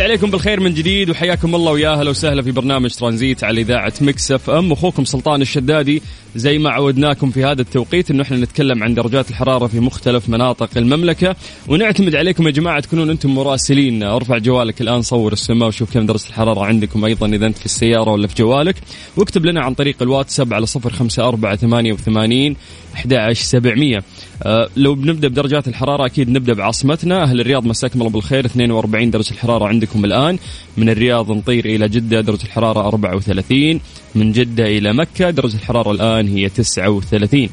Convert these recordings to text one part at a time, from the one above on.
بس عليكم بالخير من جديد وحياكم الله ويا أهلا وسهلا في برنامج ترانزيت على إذاعة Mix FM. أخوكم سلطان الشدادي زي ما عودناكم في هذا التوقيت إنه إحنا نتكلم عن درجات الحرارة في مختلف مناطق المملكة. ونعتمد عليكم يا جماعة تكونون أنتم مراسلين. أرفع جوالك الآن صور السماء وشوف كم درجة الحرارة عندكم أيضا إذا أنت في السيارة ولا في جوالك. واكتب لنا عن طريق الواتساب على 054 88 11700 أه لو بنبدأ بدرجات الحرارة أكيد نبدأ بعاصمتنا. أهل الرياض مساكم الله بالخير. 42 درجة الحرارة عندكم الآن. من الرياض نطير إلى جدة درجة الحرارة 34 من جدة إلى مكة درجة الحرارة الآن هي 39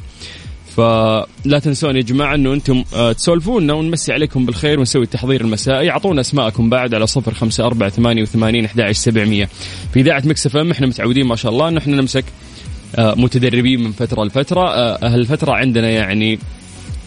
فلا تنسون يا جماعة أنه أنتم آه، تسولفونا ونمسي عليكم بالخير ونسوي التحضير المسائي. أعطونا أسماءكم بعد على صفر خمسة أربعة ثمانية وثمانين أحد سبعمية. في إذاعة مكسف أم إحنا متعودين ما شاء الله أنه إحنا نمسك متدربين من فترة لفترة. آه، هالفترة عندنا يعني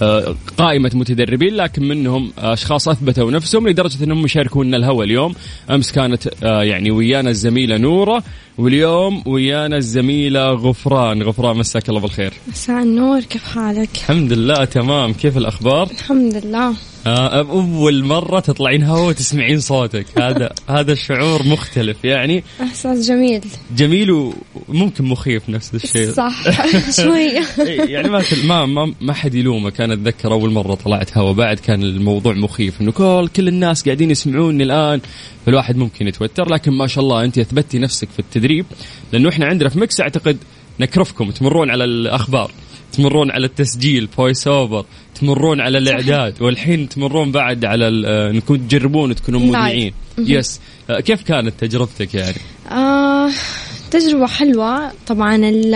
آه، قائمة متدربين لكن منهم أشخاص أثبتوا نفسهم لدرجة أنهم يشاركونا الهوى اليوم. أمس كانت آه، يعني ويانا الزميلة نورة واليوم ويانا الزميلة غفران. غفران مساك الله بالخير. مساء النور كيف حالك؟ الحمد لله تمام. كيف الأخبار؟ الحمد لله. آه، أول مرة تطلعين هوا وتسمعين صوتك. هذا هذا الشعور مختلف. يعني إحساس جميل. جميل وممكن مخيف نفس الشيء. صح. شوية إيه، يعني ما ما ما, ما حد يلومك. أنا أتذكر أول مرة طلعت هوا. بعد كان الموضوع مخيف. إنه كل كل الناس قاعدين يسمعوني الآن. فالواحد ممكن يتوتر. لكن ما شاء الله أنت أثبتي نفسك في التدريب. لأنه إحنا عندنا في Mix أعتقد نكرفكم. تمرون على الأخبار. تمرون على التسجيل voice over تمرون على الإعداد والحين تمرون بعد على ال- آه، انكم تجربون تكونون live. مذيعين. yes آه، كيف كانت تجربتك يعني؟ آه تجربة حلوة. طبعا ال-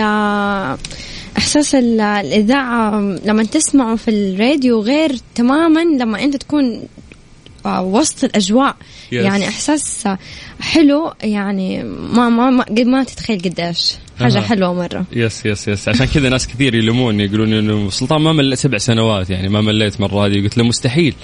إحساس ال- الإذاعة لما تسمعه في الراديو غير تماما لما أنت تكون آه، وسط الأجواء. Yes. يعني إحساس حلو يعني ما ما ما, ما تتخيل قديش. حاجة أها. حلوة مرة. yes yes yes عشان كذا ناس كثير يلوموني يقولون إنه سلطان ما مليت سبع سنوات يعني ما مليت من الراديو قلت له مستحيل.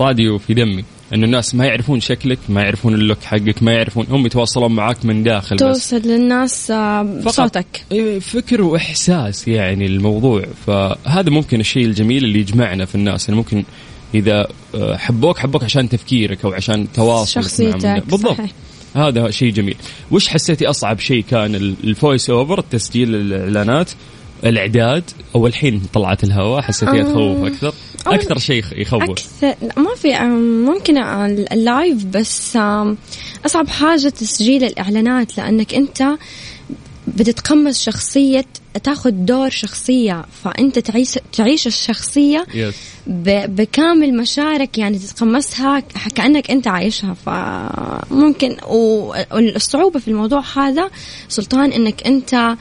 راديو في دمي. إنه الناس ما يعرفون شكلك ما يعرفون ال look حقك ما يعرفون. هم يتواصلون معاك من داخل بس. توصل للناس آه، بصوتك إيه، فكر وإحساس يعني الموضوع. فهذا ممكن الشيء الجميل اللي يجمعنا في الناس. يعني ممكن إذا آه، حبوك حبوك عشان تفكيرك أو عشان تواصلك شخصيتك. بالضبط صحيح. هذا شيء جميل وش حسيتي أصعب شيء كان ال- ال voice over التسجيل الإعلانات الإعداد أو الحين طلعت الهواء حسيتيها آه. تخوف أكثر أكثر شيء يخوف أكثر لا، ما في ممكن ال- ال live بس آم، أصعب حاجة تسجيل الإعلانات لأنك أنت بتتقمص شخصية تاخذ دور شخصية فأنت تعيش تعيش الشخصية yes ب- بكامل مشاعرك يعني تتقمصها ك- كأنك أنت عايشها. فممكن و- والصعوبة في الموضوع هذا سلطان أنك أنت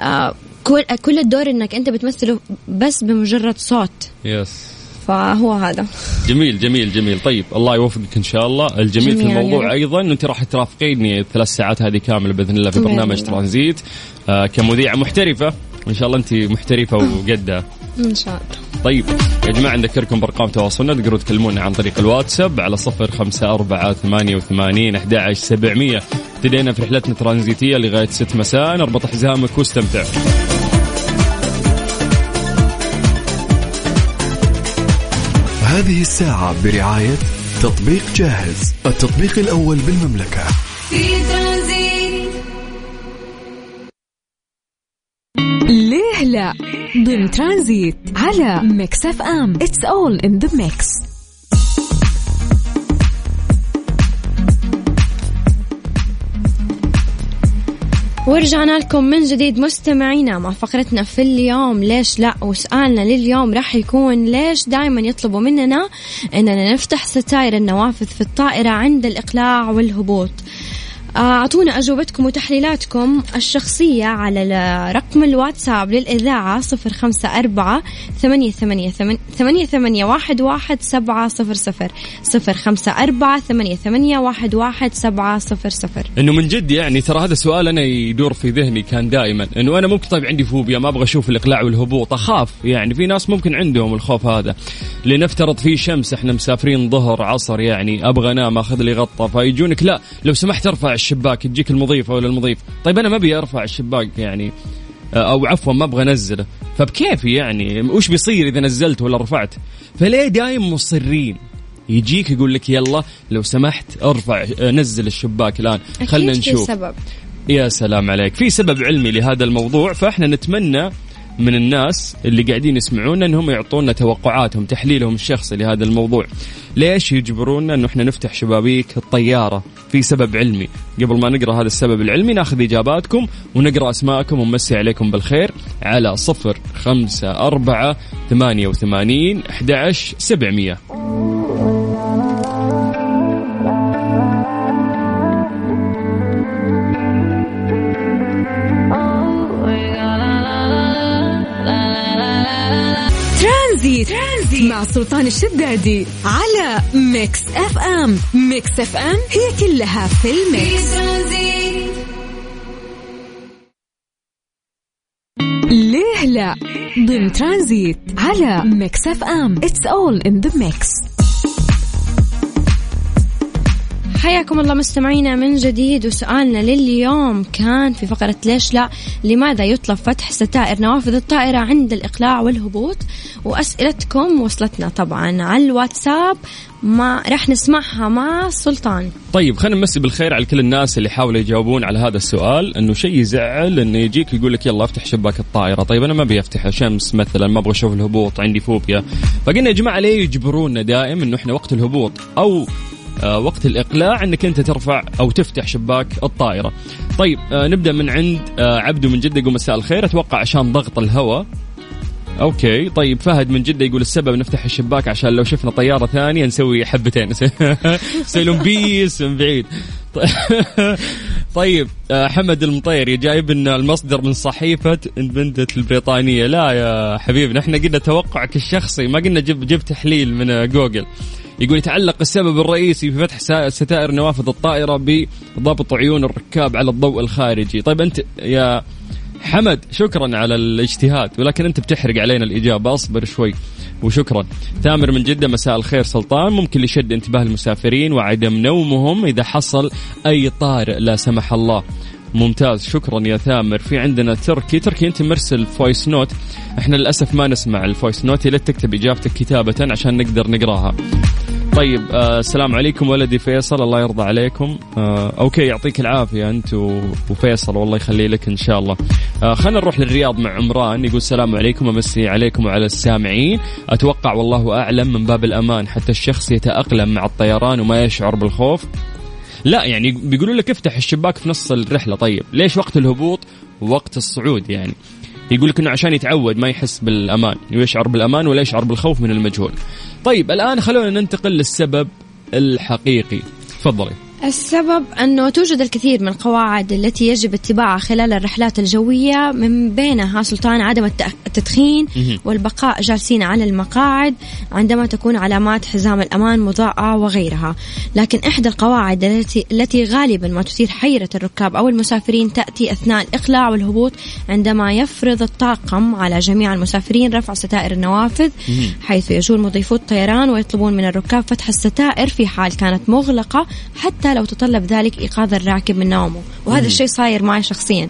آه، كل كل الدور أنك أنت بتمثله بس بمجرد صوت. يس فهو هذا. جميل جميل جميل. طيب الله يوفقك إن شاء الله. الجميل في الموضوع رب. أيضا أنت راح ترافقيني الثلاث ساعات هذه كاملة بإذن الله في برنامج. ترانزيت آه كمذيعة محترفة. وان شاء الله أنت محترفة وقدها إن شاء الله. طيب يا جماعة نذكركم بأرقام تواصلنا. تقدروا تكلمونا عن طريق الواتساب على صفر خمسة أربعة ثمانية وثمانين أحد عشر سبعمية. ابتدينا في رحلتنا ترانزيتية لغاية ست مساء. اربط حزامك واستمتع. هذه الساعة برعاية تطبيق جاهز التطبيق الأول بالمملكة. في ترانزيت ليه لا؟ ضمن ترانزيت على Mix FM. It's all in the mix ورجعنا لكم من جديد مستمعينا مع فقرتنا في اليوم. ليش لا؟ وسؤالنا لليوم راح يكون ليش دائما يطلبوا مننا إننا نفتح ستاير النوافذ في الطائرة عند الإقلاع والهبوط؟ أعطونا أجوبتكم وتحليلاتكم الشخصية على رقم الواتساب للإذاعة صفر خمسة أربعة ثمانية ثمانية واحد واحد سبعة صفر صفر. صفر خمسة أربعة ثمانية ثمانية واحد واحد سبعة صفر صفر. إنه من جد يعني ترى هذا السؤال أنا يدور في ذهني كان دائما. إنه أنا ممكن طيب عندي فوبيا ما أبغى أشوف الإقلاع والهبوط. أخاف يعني في ناس ممكن عندهم الخوف هذا. لنفترض في شمس إحنا مسافرين ظهر عصر يعني أبغى أنام أخذ لي غطة فيجونك لا لو سمحت أرفع الشباك تجيك المضيفه ولا المضيف طيب أنا ما أبي أرفع الشباك يعني أو عفوا ما أبغى أنزله. فبكيفي يعني؟ وش بيصير إذا نزلت ولا رفعت؟ فليه دايم مصرين؟ يجيك يقول لك يلا لو سمحت أرفع نزل الشباك الآن. خلنا أكيد في نشوف. سبب. يا سلام عليك. في سبب علمي لهذا الموضوع فإحنا نتمنى من الناس اللي قاعدين يسمعونا إنهم يعطونا توقعاتهم تحليلهم الشخصي لهذا الموضوع. ليش يجبرونا إنه إحنا نفتح شبابيك الطيارة في سبب علمي؟ قبل ما نقرأ هذا السبب العلمي ناخذ إجاباتكم ونقرأ أسماءكم ونمسي عليكم بالخير على صفر خمسة أربعة ثمانية وثمانين أحد عشر سبعمية. سلطان الشدادي على Mix FM. Mix FM هي كلها في ال mix. ليه لا؟ ضمن ترانزيت على Mix FM. It's all in the mix حياكم الله مستمعينا من جديد وسؤالنا لليوم كان في فقرة ليش لا؟ لماذا يطلب فتح ستائر نوافذ الطائرة عند الإقلاع والهبوط؟ وأسئلتكم وصلتنا طبعا على الواتساب ما راح نسمعها مع سلطان. طيب خلينا نمسي بالخير على كل الناس اللي حاولوا يجاوبون على هذا السؤال إنه شيء يزعل إنه يجيك يقول لك يلا افتح شباك الطائرة. طيب أنا ما أبي افتحها شمس مثلا ما أبغى أشوف الهبوط عندي فوبيا. فقلنا يا جماعة ليه يجبرونا دائم إنه إحنا وقت الهبوط؟ أو وقت الإقلاع إنك أنت ترفع أو تفتح شباك الطائرة. طيب آه، نبدأ من عند آه، عبدو من جدة يقول مساء الخير. أتوقع عشان ضغط الهواء. Okay طيب فهد من جدة يقول السبب نفتح الشباك عشان لو شفنا طيارة ثانية نسوي حبتين. لهم peace من بعيد. طيب آه، حمد المطيري جايب لنا المصدر من صحيفة اندبندنت البريطانية. لا يا حبيبنا إحنا قلنا توقعك الشخصي ما قلنا جيب جيب تحليل من آه، جوجل. يقول يتعلق السبب الرئيسي في فتح ستائر نوافذ الطائرة بضبط عيون الركاب على الضوء الخارجي. طيب أنت يا حمد شكرا على الاجتهاد ولكن أنت بتحرق علينا الإجابة أصبر شوي وشكرا. ثامر من جدة مساء الخير سلطان ممكن لشد انتباه المسافرين وعدم نومهم إذا حصل أي طارئ لا سمح الله. ممتاز شكرا يا ثامر. في عندنا تركي تركي أنت مرسل voice note. إحنا للأسف ما نسمع ال voice note لا تكتب إجابتك كتابة عشان نقدر نقراها. طيب آه السلام عليكم ولدي فيصل الله يرضى عليكم. آه okay يعطيك العافية أنت وفيصل والله يخلي لك إن شاء الله. آه خلينا نروح للرياض مع عمران يقول السلام عليكم أمسي عليكم وعلى السامعين. أتوقع والله أعلم من باب الأمان حتى الشخص يتأقلم مع الطيران وما يشعر بالخوف. لا يعني بيقولوا لك افتح الشباك في نص الرحلة. طيب ليش وقت الهبوط؟ ووقت الصعود يعني. يقول لك إنه عشان يتعود ما يحس بالأمان ويشعر بالأمان ولا يشعر بالخوف من المجهول طيب الآن خلونا ننتقل للسبب الحقيقي. تفضلي. السبب أنه توجد الكثير من القواعد التي يجب اتباعها خلال الرحلات الجوية من بينها سلطان عدم الت- التدخين. والبقاء جالسين على المقاعد عندما تكون علامات حزام الأمان مضاءة وغيرها لكن إحدى القواعد التي, التي غالبا ما تثير حيرة الركاب أو المسافرين تأتي أثناء الإقلاع والهبوط عندما يفرض الطاقم على جميع المسافرين رفع ستائر النوافذ حيث يجول مضيفو الطيران ويطلبون من الركاب فتح الستائر في حال كانت مغلقة حتى لو تطلب ذلك إيقاظ الراكب من نومه. وهذا الشيء صاير معي شخصيا.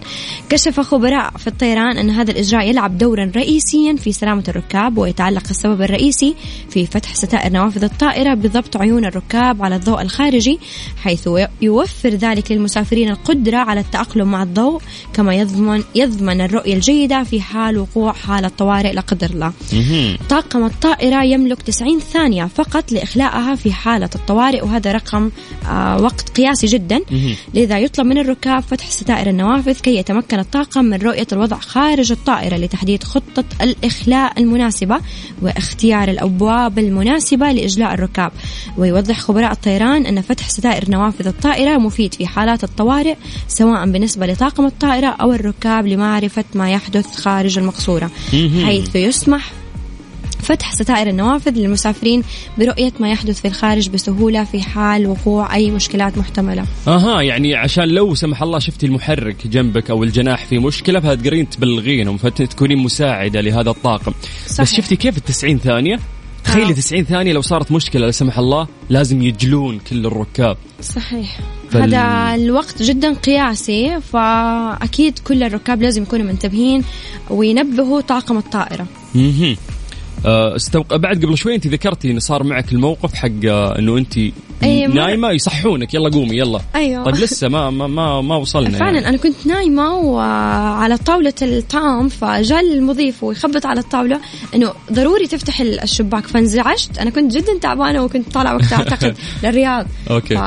كشف خبراء في الطيران أن هذا الإجراء يلعب دورا رئيسيا في سلامة الركاب ويتعلق السبب الرئيسي في فتح ستائر نوافذ الطائرة بضبط عيون الركاب على الضوء الخارجي حيث يوفر ذلك للمسافرين القدرة على التأقلم مع الضوء كما يضمن يضمن الرؤية الجيدة في حال وقوع حالة طوارئ لا قدر الله. طاقم الطائرة يملك 90 ثانية فقط لإخلاءها في حالة الطوارئ وهذا رقم آه وقت قياسي جدا لذا يطلب من الركاب فتح ستائر النوافذ كي يتمكن الطاقم من رؤية الوضع خارج الطائرة لتحديد خطة الإخلاء المناسبة واختيار الأبواب المناسبة لإجلاء الركاب. ويوضح خبراء الطيران أن فتح ستائر نوافذ الطائرة مفيد في حالات الطوارئ سواء بالنسبة لطاقم الطائرة أو الركاب لمعرفة ما يحدث خارج المقصورة حيث يسمح فتح ستائر النوافذ للمسافرين برؤية ما يحدث في الخارج بسهولة في حال وقوع أي مشكلات محتملة أها يعني عشان لو سمح الله شفتي المحرك جنبك أو الجناح في مشكلة فتقدرين تبلغينهم فتكونين مساعدة لهذا الطاقم صحيح. بس شفتي كيف ال 90 ثانية تخيلي آه. 90 ثانية لو صارت مشكلة لا سمح الله لازم يجلون كل الركاب صحيح فال- هذا الوقت جدا قياسي فأكيد كل الركاب لازم يكونوا منتبهين وينبهوا طاقم الطائرة. آه، استوق... بعد قبل شوي انت ذكرتي انه صار معك الموقف حق آه، إنه انت أي، مرة- نايمة يصحونك يلا قومي يلا أيوة. طيب لسه ما ما ما, ما وصلنا فعلا يعني. أنا كنت نايمة وعلى طاولة الطعام فجاء المضيف ويخبط على الطاولة إنه ضروري تفتح الشباك فانزعجت أنا كنت جدا تعبانة وكنت طالعة وقتها أعتقد للرياض أوكي. ف...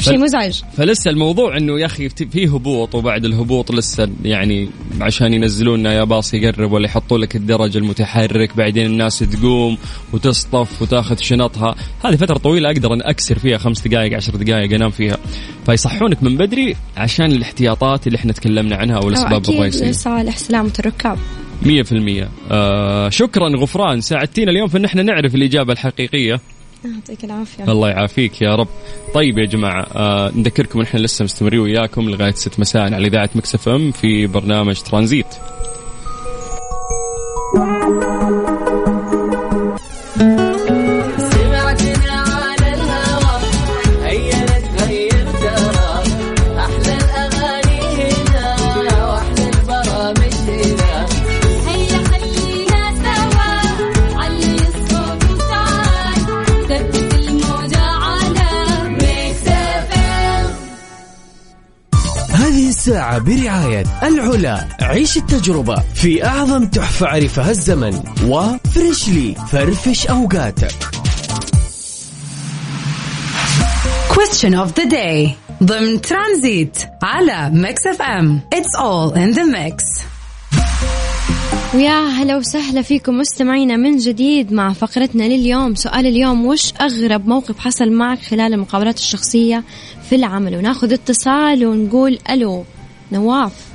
شيء مزعج. فلسه الموضوع إنه يا أخي في هبوط وبعد الهبوط لسه يعني عشان ينزلون لنا يا باص يقرب ولا يحطوا لك الدرج المتحرك بعدين الناس تقوم وتصطف وتاخذ شنطها. هذه فترة طويلة أقدر أن أكسر فيها خمس دقائق عشر دقائق أنام فيها. فيصحونك من بدري عشان الاحتياطات اللي إحنا تكلمنا عنها والأسباب أكيد الرئيسية. لصالح سلامة الركاب. مية في المية. آه شكرا غفران ساعدتينا اليوم في إن إحنا نعرف الإجابة الحقيقية. يعطيك العافية. الله يعافيك يا رب. طيب يا جماعة آه نذكركم إحنا لسه مستمرين وياكم لغاية 6 مساء على إذاعة مكسف إم في برنامج ترانزيت. برعاية العلا. عيش التجربة في أعظم تحفة عرفها الزمن. وفريشلي فرفش أوقاتك. Question of the day. ضمن ترانزيت على ميكس اف ام It's all in the mix. ويا هلا وسهلا فيكم مستمعينا من جديد مع فقرتنا لليوم. سؤال اليوم وش أغرب موقف حصل معك خلال المقابلات الشخصية في العمل؟ وناخذ اتصال ونقول ألو. نواف.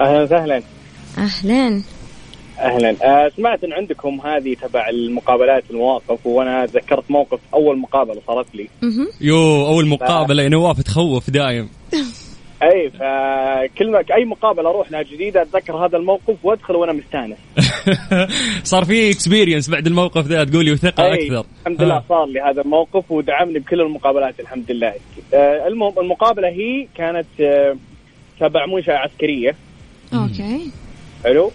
أهلا وسهلا. أهلين أهلا. آه سمعت إن عندكم هذه تبع المقابلات المواقف وأنا تذكرت موقف أول مقابلة صارت لي. يو أول مقابلة يا نواف تخوف دايم أي فكل ما أي مقابلة أروح لها جديدة أتذكر هذا الموقف وأدخل وأنا مستانس. صار في experience بعد الموقف ذا تقولي وثقة أي أكثر. الحمد لله ها. صار لي هذا الموقف ودعمني بكل المقابلات الحمد لله. آه المهم المقابلة هي كانت آه تبع منشاه عسكرية. أوكي. حلو؟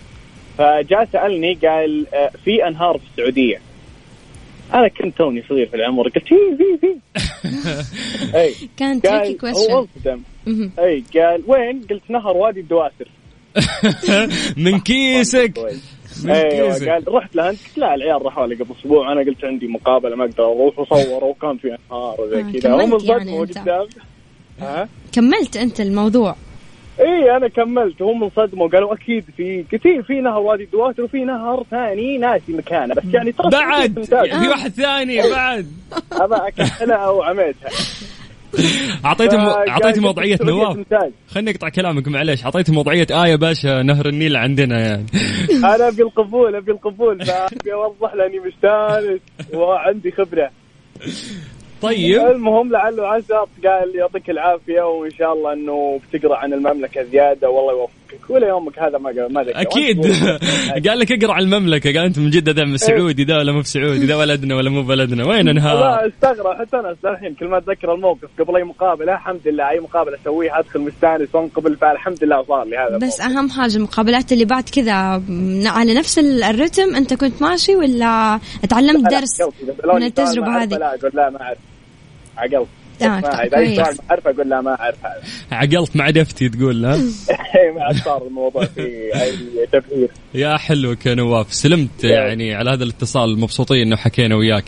فجاء سألني قال آه في أنهار في السعودية. أنا كنت توني صغير في العمر قلت في في في أي. كان تريكي هو كويشن انصدم أي قال وين؟ قلت نهر وادي الدواسر. من كيسك. من أيوه كيسك. قال رحت له انت قلت لا العيال راحوا لي قبل أسبوع. أنا قلت عندي مقابلة ما أقدر أروح. وصور وكان في أنهار آه، وزي كذا هم كملت يعني انصدموا. قدام ها؟ كملت أنت الموضوع. اي أنا كملت. هم انصدموا قالوا أكيد في كثير في نهر وادي الدواسر وفي نهر ثاني ناسي مكانه بس يعني ترى بعد ممتاز. في واحد ثاني بعد. ابى اكحلها وعميتها اعطيتهم أعطيتهم وضعية نواف. خليني أقطع كلامك معليش. أعطيتهم وضعية آية باشا نهر النيل عندنا يعني. أنا أبي القبول أبي القبول. فأبي أوضح لأني مستانس وعندي خبرة. طيب. المهم لعله عسى قال يعطيك العافية وإن شاء الله إنه بتقرأ عن المملكة زيادة والله يوفقك. ولا يومك هذا ما ما أكيد. قال لك اقرأ عن المملكة. قال أنت من جدة ذا سعودي ذا ولا مو بسعودي ذا بلدنا ولا مو بلدنا وين انهار؟ لا استغرب حتى أنا الحين كل ما أتذكر الموقف قبل أي مقابلة الحمد لله أي مقابلة أسويها أدخل مستانس وأنقبل فالحمد لله صار لي هذا بس الموقف. أهم حاجة المقابلات اللي بعد كذا على نفس ال- الرتم أنت كنت ماشي ولا تعلمت درس من أعرفه، هذه؟ لا أقول لا ما أعرف. عقلت. آه، ما. إذا أي كويس. ما أعرفه أقول لا ما أعرف هذا. عقلت مع دفتي تقول ها؟ ما عاد صار الموضوع في أي تفكير. يا حلوك يا نواف سلمت يعني على هذا الاتصال مبسوطين إنه حكينا وياك.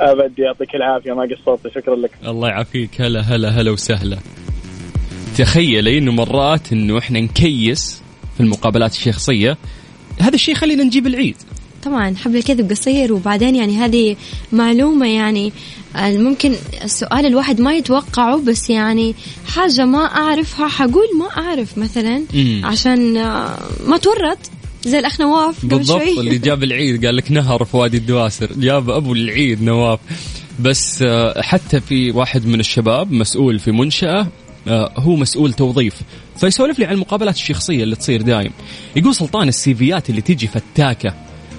ابد يعطيك العافية ما قصرت شكرا لك. الله يعافيك هلا هلا هلا وسهلا. تخيلي إنه مرات إنه إحنا نكيس في المقابلات الشخصية هذا الشيء يخلينا نجيب العيد. طبعا حبل الكذب قصير وبعدين يعني هذه معلومة يعني آه، ممكن السؤال الواحد ما يتوقعه بس يعني حاجة ما أعرفها حقول ما أعرف مثلا مم. عشان آه، ما تورط. زي الأخ نواف قبل بالضبط شوي. اللي جاب العيد قال لك نهر في وادي الدواسر. جاب أبو العيد نواف. بس آه، حتى في واحد من الشباب مسؤول في منشأة هو مسؤول توظيف. فيسولف لي عن المقابلات الشخصية اللي تصير دايم. يقول سلطان السيفيات اللي تيجي فتاكة.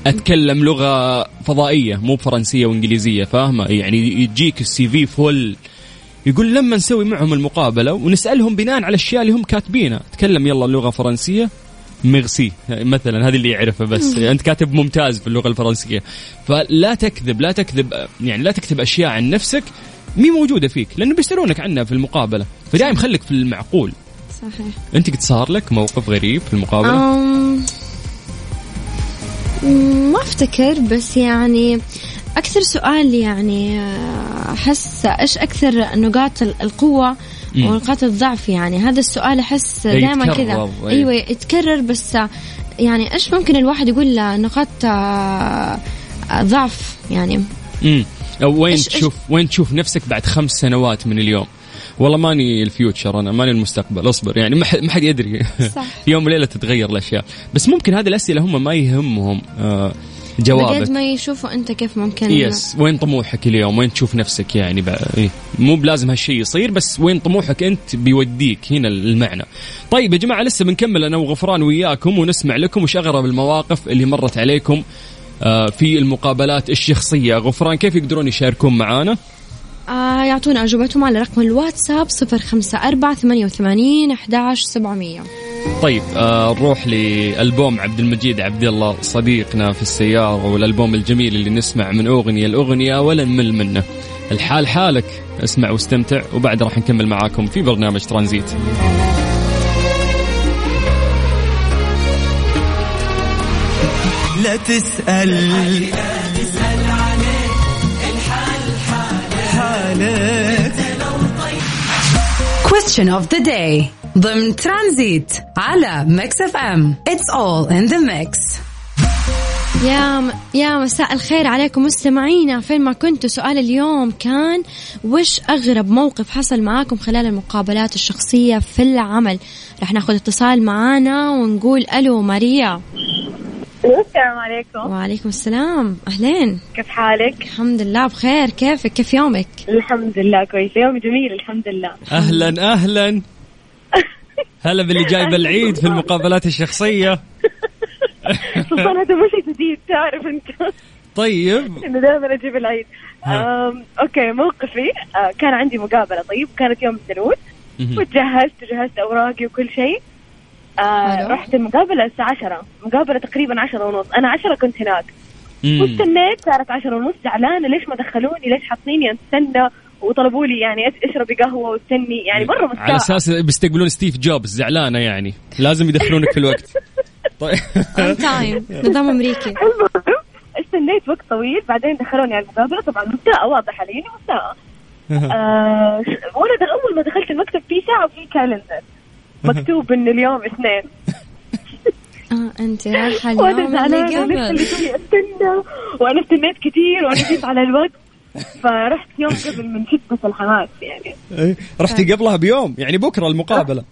أتكلم لغة فضائية مو فرنسية وإنجليزية فاهمة يعني يجيك السي في فل يقول لما نسوي معهم المقابلة ونسألهم بناء على الأشياء اللي هم كاتبينها. تكلم يلا لغة فرنسية ميرسي. مثلا هذه اللي يعرفها بس. أنت كاتب ممتاز في اللغة الفرنسية. فلا تكذب لا تكذب يعني لا تكتب أشياء عن نفسك مي موجودة فيك لأنه بيسألونك عنها في المقابلة. فدائم خليك في المعقول. صحيح. أنت قد صار لك موقف غريب في المقابلة؟ أم... ما افتكر بس يعني أكثر سؤال يعني آه، أحس إيش أكثر نقاط ال- القوة. ونقاط الضعف يعني؟ هذا السؤال أحس إيه، دائما كذا. إيه. أيوه يتكرر بس آه، يعني إيش ممكن الواحد يقول له نقاط آه، ضعف يعني؟ امم وين تشوف وين تشوف نفسك بعد خمس سنوات من اليوم؟ والله ماني ال future أنا ماني المستقبل أصبر يعني ما حد- ما حد يدري. صح. في يوم وليلة تتغير الأشياء. بس ممكن هذه الأسئلة هم ما يهمهم آه جوابك. بقد ما يشوفوا أنت كيف ممكن. yes وين طموحك اليوم؟ وين تشوف نفسك يعني بقى؟ إيه؟ مو بلازم هالشيء يصير بس وين طموحك أنت بيوديك هنا المعنى. طيب يا جماعة لسه بنكمل أنا وغفران وياكم ونسمع لكم وش أغرب المواقف اللي مرت عليكم آه، في المقابلات الشخصية. غفران كيف يقدرون يشاركون معانا؟ آه يعطونا أجوبتهم على رقم الواتساب صفر خمسة أربعة ثمانية وثمانين أحداش سبعمية. طيب آه نروح لألبوم عبد المجيد عبد الله صديقنا في السيارة والألبوم الجميل اللي نسمع من أغنية لأغنية ولا نمل منه. الحال حالك اسمع واستمتع وبعد راح نكمل معاكم في برنامج ترانزيت. لا تسأل. Question of the day. ضمن ترانزيت على ميكس اف ام It's all in the mix. يا م... يا مساء الخير عليكم مستمعينا. فين ما كنتوا سؤال اليوم كان وش أغرب موقف حصل معاكم خلال المقابلات الشخصية في العمل؟ رح ناخذ اتصال معانا ونقول ألو ماريا. السلام عليكم. وعليكم السلام. أهلين. كيف حالك؟ الحمد لله بخير. كيفك؟ كيف يومك؟ الحمد لله كويس. يوم جميل الحمد لله. أهلا أهلا. هلا باللي جايب العيد في المقابلات الشخصية. سلطان هذا شيء جديد تعرف أنت. طيب. إنه دائما أجيب العيد. أم، أوكي موقفي. آه، كان عندي مقابلة. طيب كانت يوم الثلوث مهم. وتجهزت وجهزت أوراقي وكل شيء. آه. رحت المقابلة الساعة 10 مقابلة تقريبا 10 ونص. أنا 10 كنت هناك. واستنيت صارت 10 ونص. زعلانة. ليش ما دخلوني؟ ليش حاطيني أستنى؟ وطلبوا لي يعني إشربي قهوة واستني. يعني مره مستاء. على أساس بيستقبلون ستيف جوبز. زعلانة يعني. لازم يدخلونك في الوقت. طيب. time نظام أمريكي. المهم استنيت وقت طويل. بعدين دخلوني على المقابلة. طبعا مستاء. واضح علي إني مستاء. آه وأنا أول ما دخلت المكتب في ساعة وفي calendar. مكتوب انه اليوم اثنين. آه أنت رايحة وأنا اليوم اللي قبل. اللي استنى وأنا استنيت كثير وأنا جيت على الوقت. فرحت يوم قبل من شده الحماس يعني. إيه، رحتي قبلها بيوم يعني بكرة المقابلة.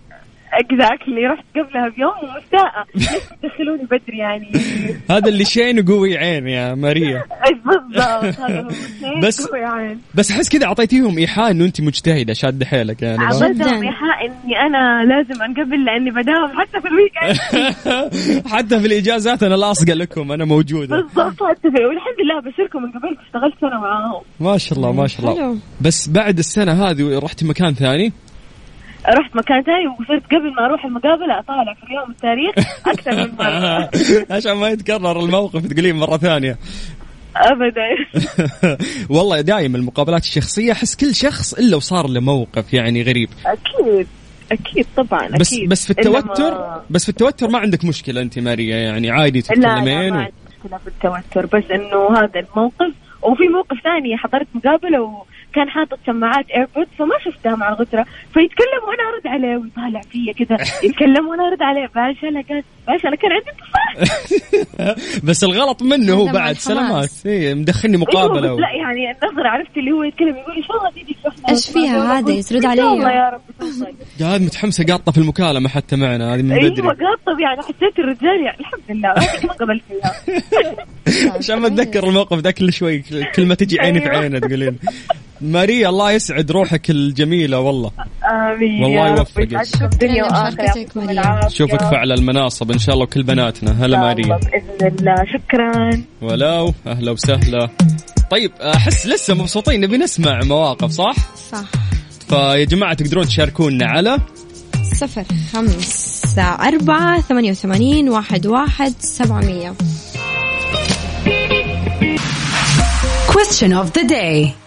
exactly رحت قبلها بيوم ومستاءة ليش تدخلوني بدري يعني. هذا اللي شين وقوي عين يا ماريا. بالضبط. هذا هو بس- قوي عين. بس أحس كذا أعطيتيهم إيحاء إنه أنت مجتهدة شادة حيلك يعني فاهم؟ عطيتهم إيحاء إني أنا لازم أنقبل لأني بداوم حتى في ال week end حتى في الاجازات أنا لاصقه لكم أنا موجودة. بالضبط حتى في والحمد لله بشركم من قبل اشتغلت سنة معاهم. ما شاء الله ما شاء الله. بس بعد السنة هذه رحتي مكان ثاني؟ رحت مكان ثاني وصرت قبل ما أروح المقابلة أطالع في اليوم التاريخ أكثر من مرة. عشان ما يتكرر الموقف تقولين مرة ثانية. ابدا. والله دائما المقابلات الشخصية أحس كل شخص إلا وصار له موقف يعني غريب. أكيد أكيد طبعا بس أكيد. بس في التوتر ما- بس في التوتر ما عندك مشكلة أنت ماريا يعني عادي لا لا تتكلمين ما و... عندي مشكلة في التوتر بس إنه هذا الموقف وفي موقف ثاني حضرت مقابلة وكان حاطط سماعات ايربودز فما شفتها مع الغترة فيتكلم وأنا أرد عليه ويطالع فيا كذا يتكلم وأنا أرد عليه باشا أنا كان باشا أنا كان عندي اتصال بس الغلط منه هو هذا بعد. سلامات إيه مدخلني أيوة، مقابلة لا يعني النظرة عرفت اللي هو يتكلم يقول ان شاء الله تيجي إيش فيها هذه؟ يسرد ان شاء الله علي. يا رب. قاعد متحمسة قاطة في المكالمة حتى معنا هذه من أيوه بدري قاطب يعني حسيت الرجال يعني الحمد لله ما قبلت فيها عشان ما اتذكر الموقف ذا كل شوي كل ما تجي عيني في. عينه تقولين ماريا الله يسعد روحك الجميلة والله. آمين والله يا رب. يوفقك. يسعدكم دنيا شكراً وآخرة. لمشاركتك يعطيكم مريم. العافية. نشوفك في اعلى المناصب إن شاء الله وكل بناتنا. هلا إن شاء ماريا. الله بإذن الله. شكرا. ولو أهلا وسهلا. طيب أحس لسه مبسوطين نبي نسمع مواقف صح؟ صح. فيا جماعة تقدرون تشاركونا على صفر خمسة أربعة ثمانية وثمانين واحد واحد سبعمية. Question of the day.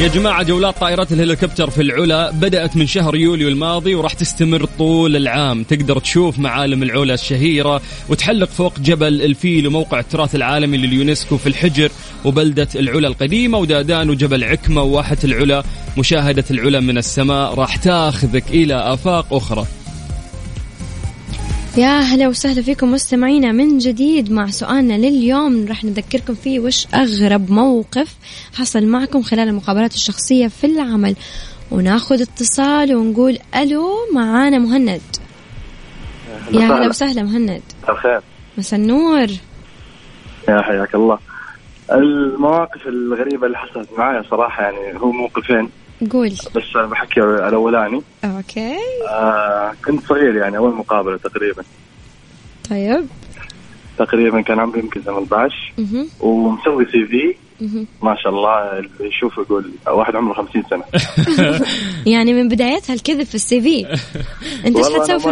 يا جماعة جولات طائرات الهليكوبتر في العلا بدأت من شهر يوليو الماضي وراح تستمر طول العام. تقدر تشوف معالم العلا الشهيرة وتحلق فوق جبل الفيل وموقع التراث العالمي لليونسكو في الحجر وبلدة العلا القديمة ودادان وجبل عكمة وواحة العلا. مشاهدة العلا من السماء راح تاخذك إلى آفاق أخرى. يا هلا وسهلا فيكم مستمعينا من جديد مع سؤالنا لليوم. راح نذكركم فيه وش أغرب موقف حصل معكم خلال المقابلات الشخصية في العمل. وناخذ اتصال ونقول ألو معانا مهند. يا هلا وسهلا مهند. الخير. مساء النور. يا حياك الله. المواقف الغريبة اللي حصلت معايا صراحة يعني هو موقفين. قول. بس أنا بحكي الأولاني. Okay. آه كنت صغير يعني أول مقابلة تقريبا. طيب. تقريبا كان عمري يمكن 18 مهم. ومسوي CV. ما شاء الله اللي يشوفه يقول واحد عمره 50 سنة. يعني من بدايتها الكذب في ال CV. انت إيش حتسوي في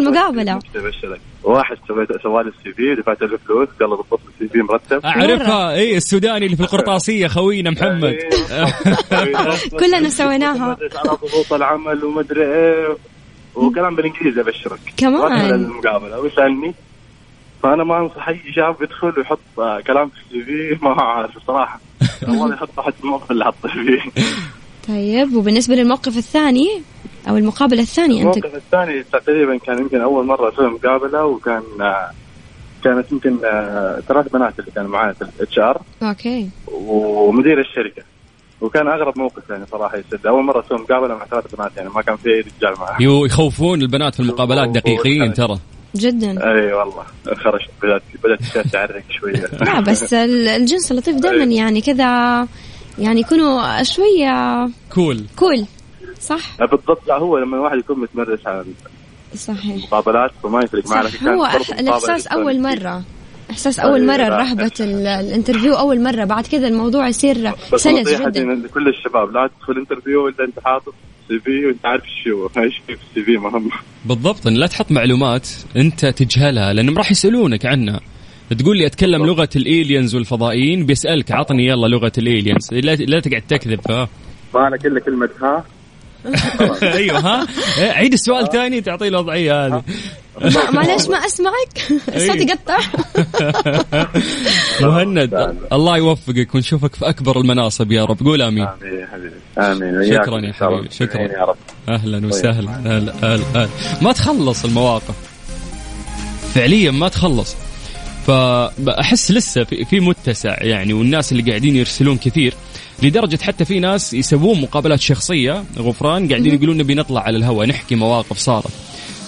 أبشرك واحد سويت سوى لي ال CV دفعت له فلوس قال له ضبط لي ال CV مرتب. أعرفها إيه السوداني اللي في القرطاسية خوينا محمد. كلنا سويناها. على ضغوط العمل ومدري إيه. وكلام بالإنجليزي أبشرك. كمان. رحنا للمقابله ويسألني؟ فأنا ما أنصح أي شاب يدخل ويحط كلام في ال CV. ما هو عارف الصراحه والله يحط واحد في الموقف اللي حطه فيه طيب وبالنسبة للموقف الثاني أو المقابلة الثانية أنت الموقف الثاني تقريبا كان يمكن أول مرة أسوي مقابلة وكان آه، كانت يمكن آه، ثلاث بنات اللي كانوا معايا في ال HR. Okay. ومدير الشركة. وكان أغرب موقف يعني صراحة يسد أول مرة أسوي مقابلة مع ثلاث بنات يعني ما كان في أي رجال معاه يو يخوفون البنات في المقابلات دقيقين ترى. جدا. أي والله. خرجت بدأت بدأت تعرق شوية. لا بس ال- الجنس اللطيف دائما يعني كذا يعني يكونوا شوية cool. Cool صح؟ بالضبط. لا هو لما الواحد يكون متمرس على صحيح. المقابلات فما يفرق صح. هو أح- الإحساس أول مرة. إحساس أول أيوة، مرة لا. رهبة ال- ال interview أول مرة. بعد كذا الموضوع يصير سلس جدا. لكل الشباب لا تدخل interview إلا أنت حاطط CV وانت عارف إيش هو. إيش في ال CV مهم بالضبط لا تحط معلومات أنت تجهلها لأنهم راح يسألونك عنها. تقول لي أتكلم لغة ال aliens والفضائيين بيسألك عطني يلا لغة ال aliens لا, لا تقعد تكذب ها. مالك الا كلمة ها. أيوه ها؟ إيه، عيد السؤال ثاني تعطيه الوضعية هذه. ما- معلش ما أسمعك. الصوت إيه. يقطع. مهند الله يوفقك ونشوفك في أكبر المناصب يا رب. قول آمين. آمين يا حبيبي. آمين. شكرا يا. حبيبي شكرا. يا رب. أهلا وسهلا. هلا هلا هلا ما تخلص المواقف. فعليا ما تخلص. فاحس لسه في, متسع يعني والناس اللي قاعدين يرسلون كثير لدرجة حتى في ناس يسوون مقابلات شخصية غفران قاعدين يقولون نبي نطلع على الهواء نحكي مواقف صارت.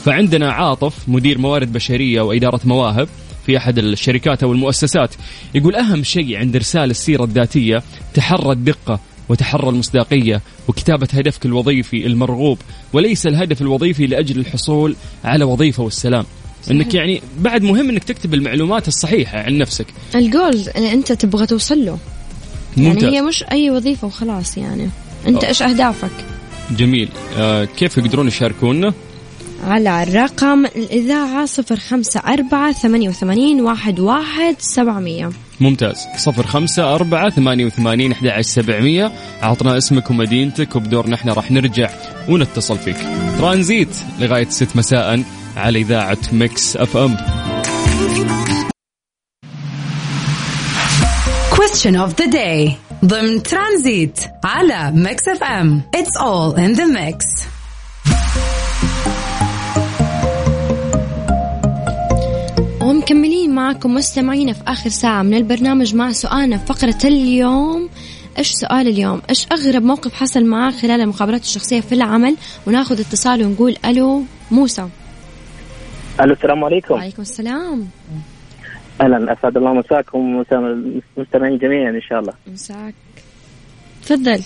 فعندنا عاطف مدير موارد بشرية وإدارة مواهب في أحد الشركات أو المؤسسات يقول أهم شيء عند إرسال السيرة الذاتية تحرى الدقة وتحرى المصداقية وكتابة هدفك الوظيفي المرغوب وليس الهدف الوظيفي لأجل الحصول على وظيفة والسلام. إنك يعني بعد مهم إنك تكتب المعلومات الصحيحة عن نفسك. الجول اللي أنت تبغى توصل له. يعني ممتاز. هي مش أي وظيفة وخلاص يعني. أنت أوه. إيش أهدافك؟ جميل. آه كيف يقدرون يشاركونا؟ على الرقم الإذاعة صفر خمسة أربعة ثمانية وثمانين واحد واحد سبعمية. ممتاز. صفر خمسة أربعة ثمانية وثمانين أحد عشر سبعمية. أعطنا اسمك ومدينتك وبدورنا إحنا راح نرجع ونتصل فيك. ترانزيت لغاية ست مساء. على إذاعة ميكس أف أم Question of the day ضمن ترانزيت على ميكس أف أم It's all in the mix ومكملين معكم مستمعين في آخر ساعة من البرنامج مع سؤالنا في فقرة اليوم إيش سؤال اليوم؟ إيش أغرب موقف حصل معك خلال المقابلات الشخصية في العمل؟ وناخذ اتصال ونقول ألو موسى. ألو السلام عليكم. وعليكم السلام. أهلا أسعد الله مساكم ومسا المستمعين جميعا إن شاء الله. مساك. تفضل.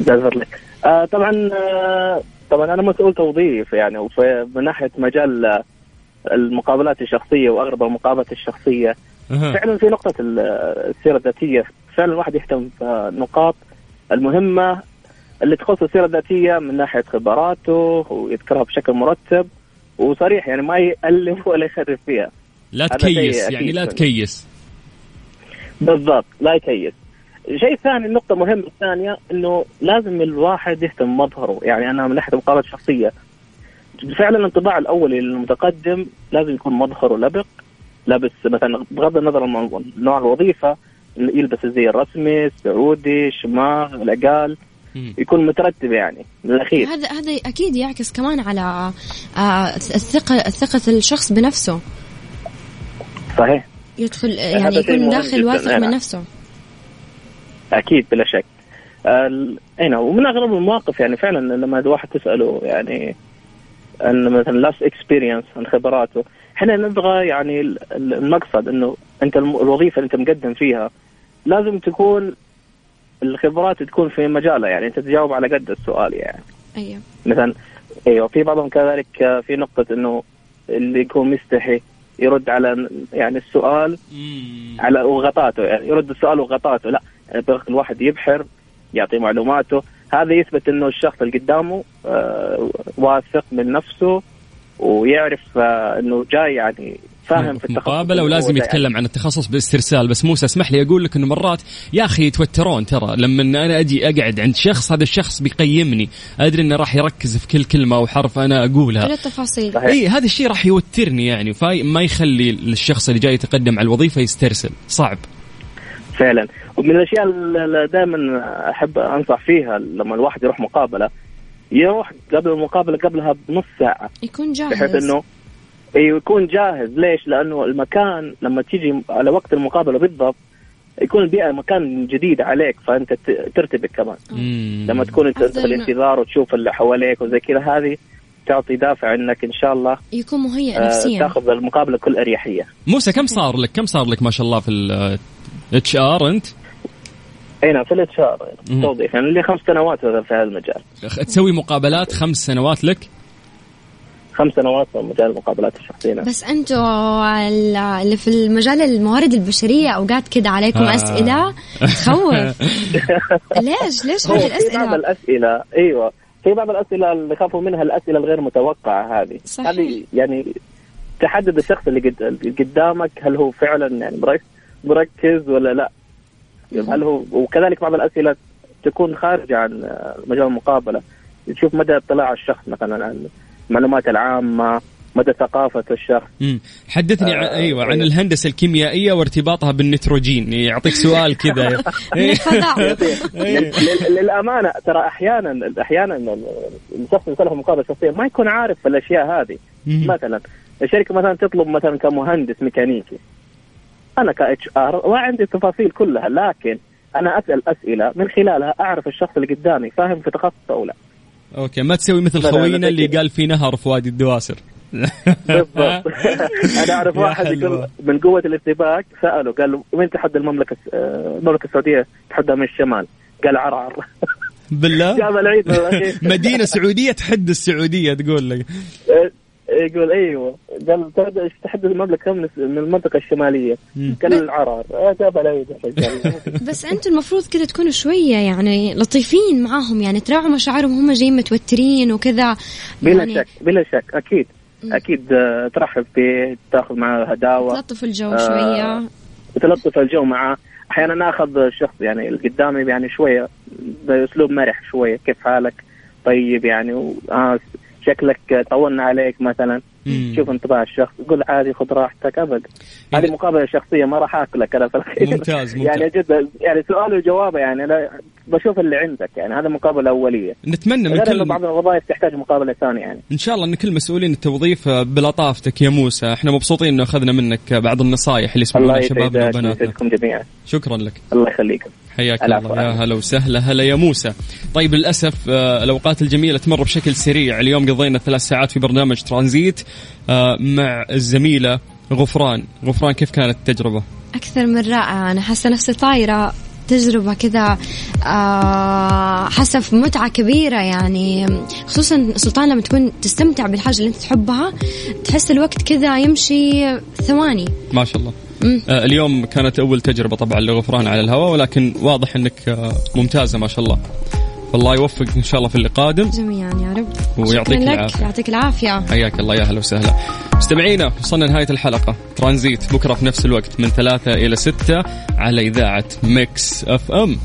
جزاك لك. آه طبعا آه طبعا أنا مسؤول توظيف يعني وفي- من ناحية مجال آه، المقابلات الشخصية وأغرب المقابلات الشخصية. فعلا في نقطة ال- السيرة الذاتية. فعلا الواحد يهتم بالنقاط المهمة اللي تخص السيرة الذاتية من ناحية خبراته ويذكرها بشكل مرتب. وصريح يعني ما يألف ولا يخرف فيها. لا تكيس يعني لا. تكيس. بالضبط لا يكيس. شيء ثاني النقطة مهمة الثانية إنه لازم الواحد يهتم مظهره، يعني أنا من ناحية المقابلة الشخصية فعلا الانطباع الأولي للمتقدم لازم يكون مظهره لبق لابس مثلا بغض النظر عن نوع الوظيفة يلبس الزي الرسمي، السعودي، الشماغ، العقال يكون مترتب يعني من الأخير هذا هذا أكيد يعكس كمان على آه، الثقة ثقة الشخص بنفسه. صحيح يدخل يعني يكون داخل واثق. من نفسه. أكيد بلا شك ال- أي نعم ومن أغرب المواقف يعني فعلا لما الواحد تسأله يعني عن مثلا last experience عن خبراته إحنا نبغى يعني ال- ال- المقصد إنه أنت الوظيفة اللي أنت مقدم فيها لازم تكون الخبرات تكون في مجالها يعني أنت تجاوب على قد السؤال يعني أيوه. مثلا أيوه في بعضهم كذلك آه، في نقطة إنه اللي يكون مستحي يرد على يعني السؤال على وغطاته يعني يرد السؤال وغطاته لا يبغى الواحد يبحر يعطي معلوماته هذا يثبت إنه الشخص اللي قدامه آه، واثق من نفسه ويعرف آه، إنه جاي يعني فاهم في التخصص مقابلة ولازم يتكلم عن التخصص باسترسال. بس موسى اسمح لي أقول لك إنه مرات يا أخي يتوترون ترى. لما أنا أجي أقعد عند شخص هذا الشخص بيقيمني. أدري إنه راح يركز في كل كلمة وحرف أنا أقولها. كل التفاصيل. اي هذا الشيء راح يوترني يعني. فما يخلي الشخص اللي جاي يتقدم على الوظيفة يسترسل. صعب. فعلا. ومن الأشياء اللي دائما أحب أنصح فيها لما الواحد يروح مقابلة يروح قبل المقابلة قبلها بنص ساعة. يكون بحيث جاهز. إنه أيوه يكون جاهز ليش؟ لأنه المكان لما تيجي على وقت المقابلة بالضبط يكون البيئة مكان جديد عليك فأنت ترتبك كمان لما تكون أنت في الانتظار وتشوف اللي حواليك وزي كذا هذه تعطي دافع إنك إن شاء الله يكون مهيئ آه، نفسيا. تاخذ المقابلة بكل أريحية. موسى كم صار لك كم صار لك ما شاء الله في ال HR أنت أي نعم في ال HR مم. توظيف يعني لي خمس سنوات في هذا المجال. تسوي مقابلات خمس سنوات لك خمس سنوات في مجال المقابلات الشخصية. بس أنتوا ال- اللي في المجال الموارد البشرية أوقات كده عليكم آه. أسئلة تخوف. ليش؟ ليش هذه في بعض الأسئلة. الاسئله أيوه. في بعض الأسئلة اللي يخافوا منها الأسئلة الغير متوقعة هذه. صحيح. هذه يعني تحدد الشخص اللي قد- اللي قدامك هل هو فعلا يعني مرك- مركز ولا لا. هل هو وكذلك بعض الأسئلة تكون خارجة عن مجال المقابلة. تشوف مدى اطلاع الشخص مثلا. عن المعلومات العامة مدى ثقافة الشخص. مم. حدثني. آه، أيوه عن أيوة. الهندسة الكيميائية وارتباطها بالنيتروجين. يعطيك سؤال كذا. لل- لل- للأمانة ترى أحيانا أحيانا الشخص في مقابلة شخصية ما يكون عارف الأشياء هذه. مثلا الشركة مثلا تطلب مثلا كمهندس ميكانيكي. أنا ك HR ما عندي التفاصيل كلها لكن أنا أسأل أسئلة من خلالها أعرف الشخص اللي قدامي فاهم في تخصصه أو لا. Okay ما تسوي مثل خوينا اللي. قال في نهر في وادي الدواسر. بالضبط. أنا أعرف واحد. يقول من قوة الارتباك سأله قال له وين تحد المملكة المملكة السعودية؟ تحدها من الشمال. قال عرعر بالله؟ جاب العيد. مدينة سعودية تحد السعودية تقول لك. آه، يقول أيوه قال تحدث المملكة كم من من المنطقة الشمالية؟ قال العرار. آه، جاب. بس أنتم المفروض كذا تكونوا شوية يعني لطيفين معاهم يعني تراعوا مشاعرهم هم جايين متوترين وكذا. بلا يعني شك بلا شك أكيد أكيد آه، ترحب فيه تاخذ معه هداوة. تلطف الجو آه، شوية وتلطف الجو معاه. أحيانا ناخذ الشخص يعني اللي قدامي يعني شوية بأسلوب مرح شوية كيف حالك؟ طيب يعني و... آه شكلك طولنا عليك مثلا. شوف انطباع الشخص قول عادي خذ راحتك أبد. هذه مقابلة شخصية ما راح أكلك أنا في الخير ممتاز، ممتاز. يعني جدا يعني سؤال وجوابه يعني أنا بشوف اللي عندك يعني هذا مقابلة أولية. نتمنى من كل بعض الوظائف تحتاج مقابلة ثانية يعني. إن شاء الله إن كل مسؤولين التوظيف بلطافتك يا موسى. إحنا مبسوطين إنه أخذنا منك بعض النصائح اللي يسمعونها شبابنا وبناتنا. جميعا. شكرا لك. الله يخليكم. حياك الله. يا. هلا وسهلا. هلا يا موسى. طيب للأسف آه، الأوقات الجميلة تمر بشكل سريع. اليوم قضينا ثلاث ساعات في برنامج ترانزيت آه، مع الزميلة غفران. غفران كيف كانت التجربة؟ أكثر من رائعة. أنا حاسة نفسي طايرة. تجربة كذا آه حاسة في متعة كبيرة يعني. خصوصا سلطان لما تكون تستمتع بالحاجة اللي أنت تحبها تحس الوقت كذا يمشي ثواني. ما شاء الله. آه، اليوم كانت أول تجربة طبعا لغفران على الهواء ولكن واضح إنك آه، ممتازة ما شاء الله. فالله يوفق إن شاء الله في اللي قادم جميعا يا رب. ويعطيك العافية. يعطيك العافية. حياك الله يا أهلا وسهلا. مستمعينا وصلنا نهايه الحلقة. ترانزيت بكرة في نفس الوقت من ثلاثة إلى ستة على إذاعة ميكس أف أم.